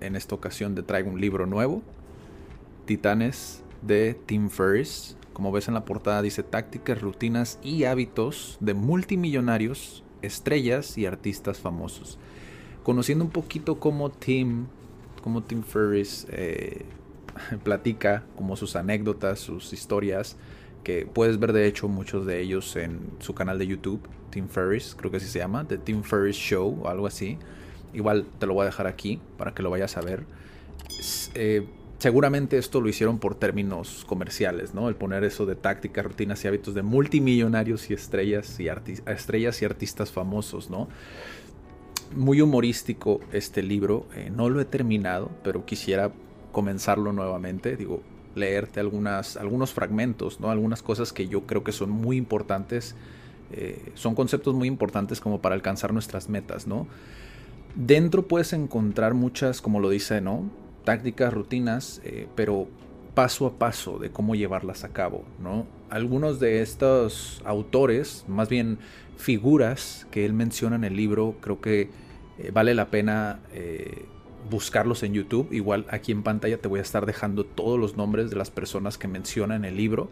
En esta ocasión te traigo un libro nuevo, Titanes de Tim Ferriss. Como ves en la portada dice tácticas, rutinas y hábitos de multimillonarios, estrellas y artistas famosos. Conociendo un poquito cómo Tim, cómo Tim Ferriss eh, platica, como sus anécdotas, sus historias, que puedes ver de hecho muchos de ellos en su canal de YouTube, Tim Ferriss, creo que así se llama, The Tim Ferriss Show o algo así. Igual te lo voy a dejar aquí para que lo vayas a ver. Eh, seguramente esto lo hicieron por términos comerciales, ¿no? El poner eso de tácticas, rutinas y hábitos de multimillonarios y estrellas y, estrellas y artistas famosos, ¿no? Muy humorístico este libro. Eh, no lo he terminado, pero quisiera comenzarlo nuevamente. Digo, leerte algunas, algunos fragmentos, ¿no? Algunas cosas que yo creo que son muy importantes. Eh, son conceptos muy importantes como para alcanzar nuestras metas, ¿no? Dentro puedes encontrar muchas, como lo dice, ¿no? Tácticas, rutinas, eh, pero paso a paso de cómo llevarlas a cabo, ¿no? Algunos de estos autores, más bien figuras que él menciona en el libro, creo que eh, vale la pena eh, buscarlos en YouTube. Igual aquí en pantalla te voy a estar dejando todos los nombres de las personas que menciona en el libro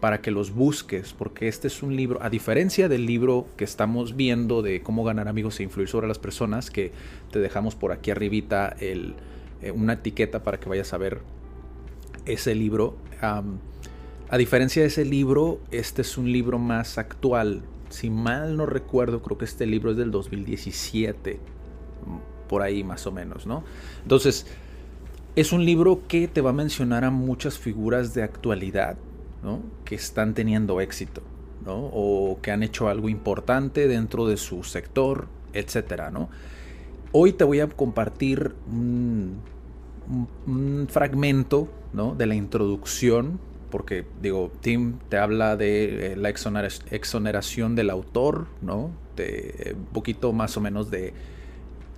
para que los busques, porque este es un libro, a diferencia del libro que estamos viendo de cómo ganar amigos e influir sobre las personas, que te dejamos por aquí arribita el, eh, una etiqueta para que vayas a ver ese libro. a diferencia de ese libro, este es un libro más actual. Si mal no recuerdo, creo que este libro es del 2017, por ahí más o menos, ¿no? Entonces, es un libro que te va a mencionar a muchas figuras de actualidad que están teniendo éxito o que han hecho algo importante dentro de su sector, etc. ¿no? Hoy te voy a compartir un, fragmento de la introducción, porque digo, Tim te habla de eh, la exoneración del autor, ¿no? de un poquito más o menos de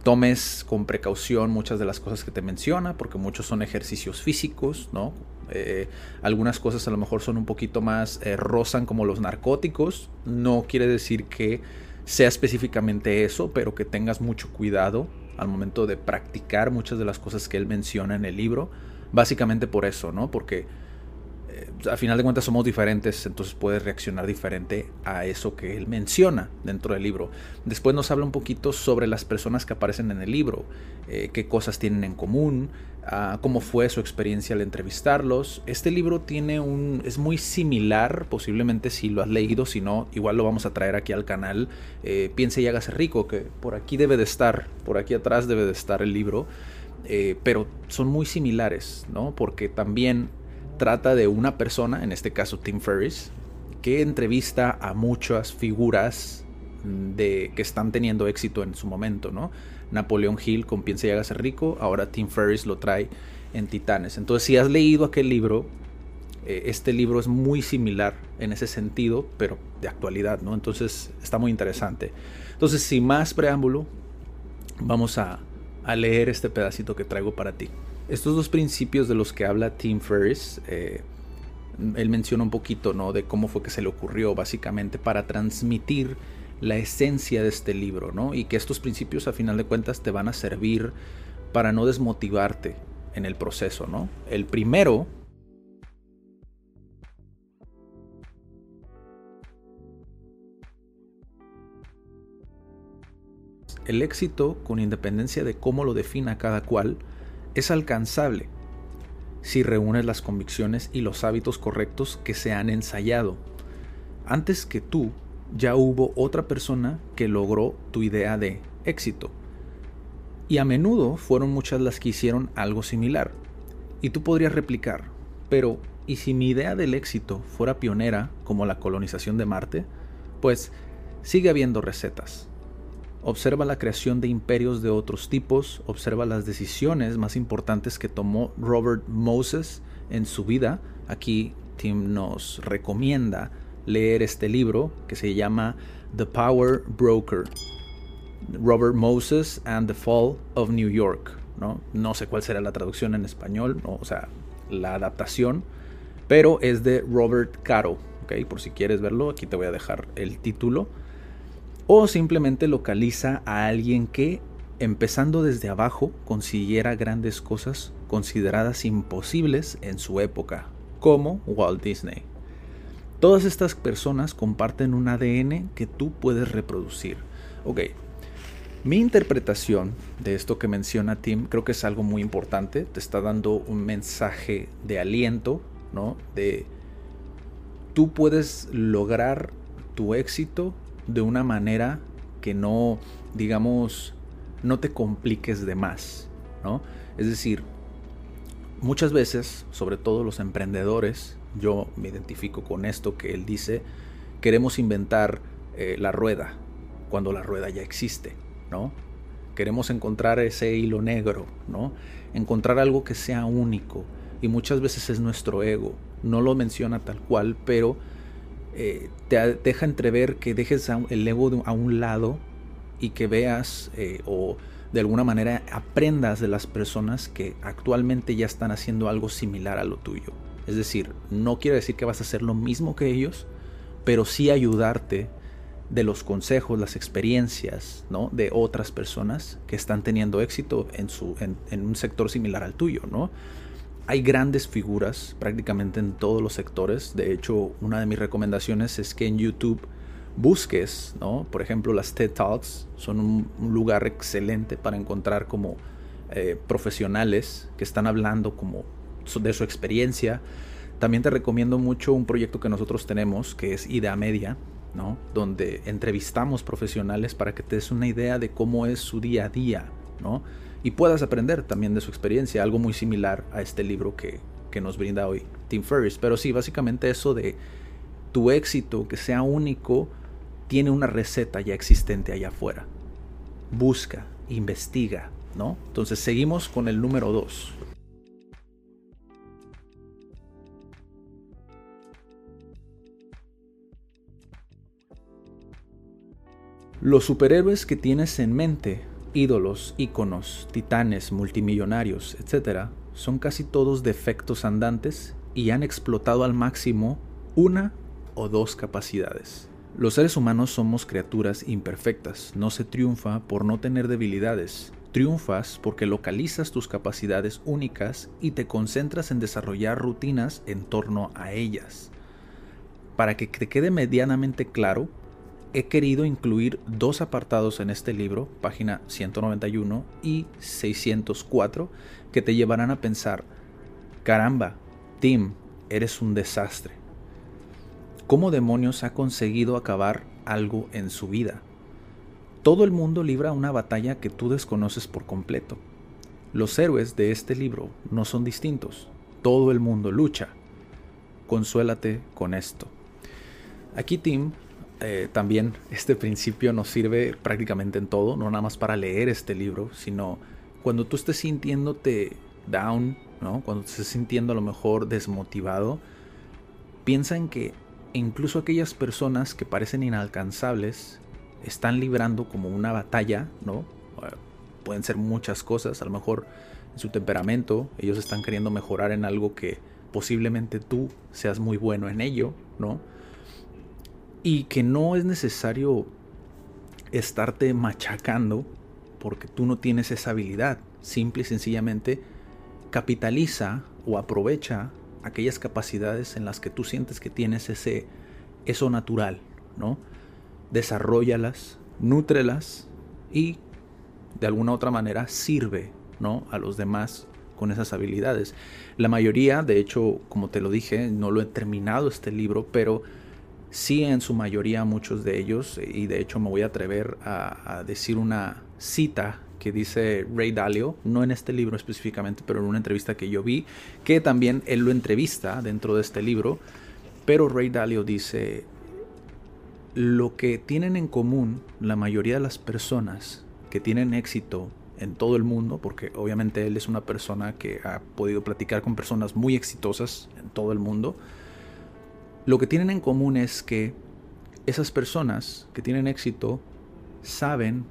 tomes con precaución muchas de las cosas que te menciona, porque muchos son ejercicios físicos, ¿no? Eh, algunas cosas a lo mejor son un poquito más eh, rozan como los narcóticos. No quiere decir que sea específicamente eso, pero que tengas mucho cuidado al momento de practicar muchas de las cosas que él menciona en el libro. Básicamente por eso, ¿no? Porque a final de cuentas somos diferentes, entonces puedes reaccionar diferente a eso que él menciona dentro del libro. Después nos habla un poquito sobre las personas que aparecen en el libro, eh, qué cosas tienen en común, ah, cómo fue su experiencia al entrevistarlos. Este libro tiene un es muy similar, posiblemente si lo has leído, si no, igual lo vamos a traer aquí al canal. Eh, Piense y hágase rico, que por aquí debe de estar, por aquí atrás debe de estar el libro. Eh, pero son muy similares, ¿no? Porque también trata de una persona, en este caso Tim Ferriss, que entrevista a muchas figuras de, que están teniendo éxito en su momento, ¿no? Napoleón Hill con Piensa y hágase rico, ahora Tim Ferriss lo trae en Titanes. Entonces, si has leído aquel libro, eh, este libro es muy similar en ese sentido, pero de actualidad, ¿no? Entonces, está muy interesante. Entonces, sin más preámbulo, vamos a leer este pedacito que traigo para ti. Estos dos principios de los que habla Tim Ferriss, eh, él menciona un poquito ¿no? de cómo fue que se le ocurrió básicamente para transmitir la esencia de este libro, ¿no? Y que estos principios a final de cuentas te van a servir para no desmotivarte en el proceso, ¿no? El primero el éxito, con independencia de cómo lo defina cada cual, es alcanzable si reúnes las convicciones y los hábitos correctos que se han ensayado. Antes que tú, ya hubo otra persona que logró tu idea de éxito. Y a menudo fueron muchas las que hicieron algo similar. Y tú podrías replicar, pero ¿y si mi idea del éxito fuera pionera como la colonización de Marte? Pues sigue habiendo recetas. Observa la creación de imperios de otros tipos, observa las decisiones más importantes que tomó Robert Moses en su vida. Aquí Tim nos recomienda leer este libro que se llama The Power Broker. Robert Moses and the Fall of New York. No, no sé cuál será la traducción en español, o sea, la adaptación, pero es de Robert Caro. ¿okay? Por si quieres verlo, aquí te voy a dejar el título o simplemente localiza a alguien que, empezando desde abajo, consiguiera grandes cosas consideradas imposibles en su época, como Walt Disney. Todas estas personas comparten un ADN que tú puedes reproducir. Ok, mi interpretación de esto que menciona Tim creo que es algo muy importante. Te está dando un mensaje de aliento, ¿no? De tú puedes lograr tu éxito de una manera que no, digamos, no te compliques de más, ¿no? Es decir, muchas veces, sobre todo los emprendedores, yo me identifico con esto que él dice, queremos inventar eh, la rueda cuando la rueda ya existe, ¿no? Queremos encontrar ese hilo negro, ¿no? Encontrar algo que sea único. Y muchas veces es nuestro ego. No lo menciona tal cual, pero eh, te deja entrever que dejes el ego a un lado y que veas eh, o de alguna manera aprendas de las personas que actualmente ya están haciendo algo similar a lo tuyo. Es decir, no quiere decir que vas a hacer lo mismo que ellos, pero sí ayudarte de los consejos, las experiencias ¿no? de otras personas que están teniendo éxito en, su, en, en un sector similar al tuyo. ¿no? Hay grandes figuras prácticamente en todos los sectores. De hecho, una de mis recomendaciones es que en YouTube busques, ¿no? Por ejemplo, las TED Talks son un, lugar excelente para encontrar como eh, profesionales que están hablando como de su experiencia. También te recomiendo mucho un proyecto que nosotros tenemos que es Idea Media, ¿no? Donde entrevistamos profesionales para que te des una idea de cómo es su día a día, ¿no? Y puedas aprender también de su experiencia, algo muy similar a este libro que, que nos brinda hoy Tim Ferriss. Pero sí, básicamente eso de tu éxito, que sea único, tiene una receta ya existente allá afuera. Busca, investiga, ¿no? Entonces seguimos con el número 2. Los superhéroes que tienes en mente ídolos, íconos, titanes, multimillonarios, etc., son casi todos defectos andantes y han explotado al máximo una o dos capacidades. Los seres humanos somos criaturas imperfectas, no se triunfa por no tener debilidades, triunfas porque localizas tus capacidades únicas y te concentras en desarrollar rutinas en torno a ellas. Para que te quede medianamente claro, he querido incluir dos apartados en este libro, página 191 y 604, que te llevarán a pensar, caramba, Tim, eres un desastre. ¿Cómo demonios ha conseguido acabar algo en su vida? Todo el mundo libra una batalla que tú desconoces por completo. Los héroes de este libro no son distintos. Todo el mundo lucha. Consuélate con esto. Aquí Tim eh, también este principio nos sirve prácticamente en todo, no nada más para leer este libro, sino cuando tú estés sintiéndote down, ¿no? cuando te estés sintiendo a lo mejor desmotivado, piensa en que incluso aquellas personas que parecen inalcanzables están librando como una batalla, ¿no? Eh, pueden ser muchas cosas, a lo mejor en su temperamento, ellos están queriendo mejorar en algo que posiblemente tú seas muy bueno en ello, ¿no? Y que no es necesario estarte machacando porque tú no tienes esa habilidad. Simple y sencillamente capitaliza o aprovecha aquellas capacidades en las que tú sientes que tienes ese eso natural, ¿no? Desarrollalas, nútrelas y de alguna otra manera sirve, ¿no? a los demás con esas habilidades. La mayoría, de hecho, como te lo dije, no lo he terminado este libro, pero sí en su mayoría muchos de ellos, y de hecho me voy a atrever a, decir una cita que dice Ray Dalio, no en este libro específicamente, pero en una entrevista que yo vi, que también él lo entrevista dentro de este libro, pero Ray Dalio dice, lo que tienen en común la mayoría de las personas que tienen éxito en todo el mundo, porque obviamente él es una persona que ha podido platicar con personas muy exitosas en todo el mundo, lo que tienen en común es que esas personas que tienen éxito saben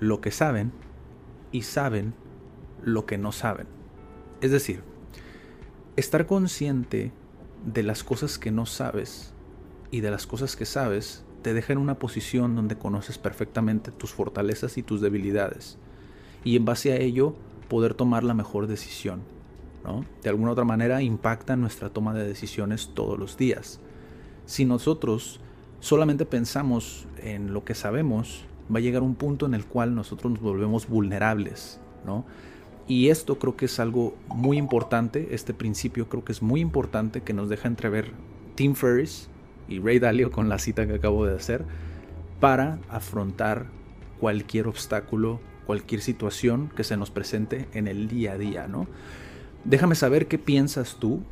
lo que saben y saben lo que no saben. Es decir, estar consciente de las cosas que no sabes y de las cosas que sabes te deja en una posición donde conoces perfectamente tus fortalezas y tus debilidades y en base a ello poder tomar la mejor decisión. De alguna otra manera impacta nuestra toma de decisiones todos los días. Si nosotros solamente pensamos en lo que sabemos, va a llegar un punto en el cual nosotros nos volvemos vulnerables, ¿no? Y esto creo que es algo muy importante, este principio creo que es muy importante que nos deja entrever Tim Ferriss y Ray Dalio con la cita que acabo de hacer para afrontar cualquier obstáculo, cualquier situación que se nos presente en el día a día, ¿no? Déjame saber qué piensas tú.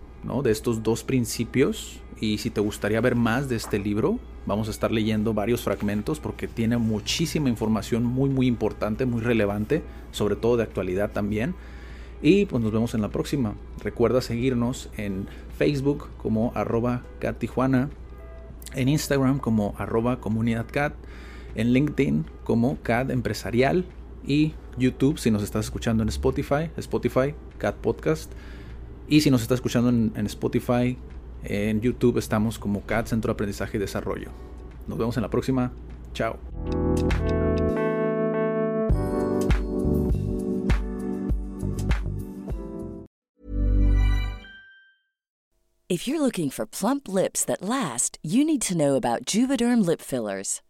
De estos dos principios y si te gustaría ver más de este libro, vamos a estar leyendo varios fragmentos porque tiene muchísima información muy muy importante, muy relevante, sobre todo de actualidad también. Y pues nos vemos en la próxima. Recuerda seguirnos en Facebook como arroba Tijuana, en Instagram como arroba comunidadcat, en LinkedIn como CAD Empresarial y YouTube si nos estás escuchando en Spotify, Spotify, CAD Podcast. Y si nos estás escuchando en, en Spotify, en YouTube estamos como CAD Centro de Aprendizaje y Desarrollo. Nos vemos en la próxima. Chao. If you're looking for plump lips that last, you need to know about Juvederm lip fillers.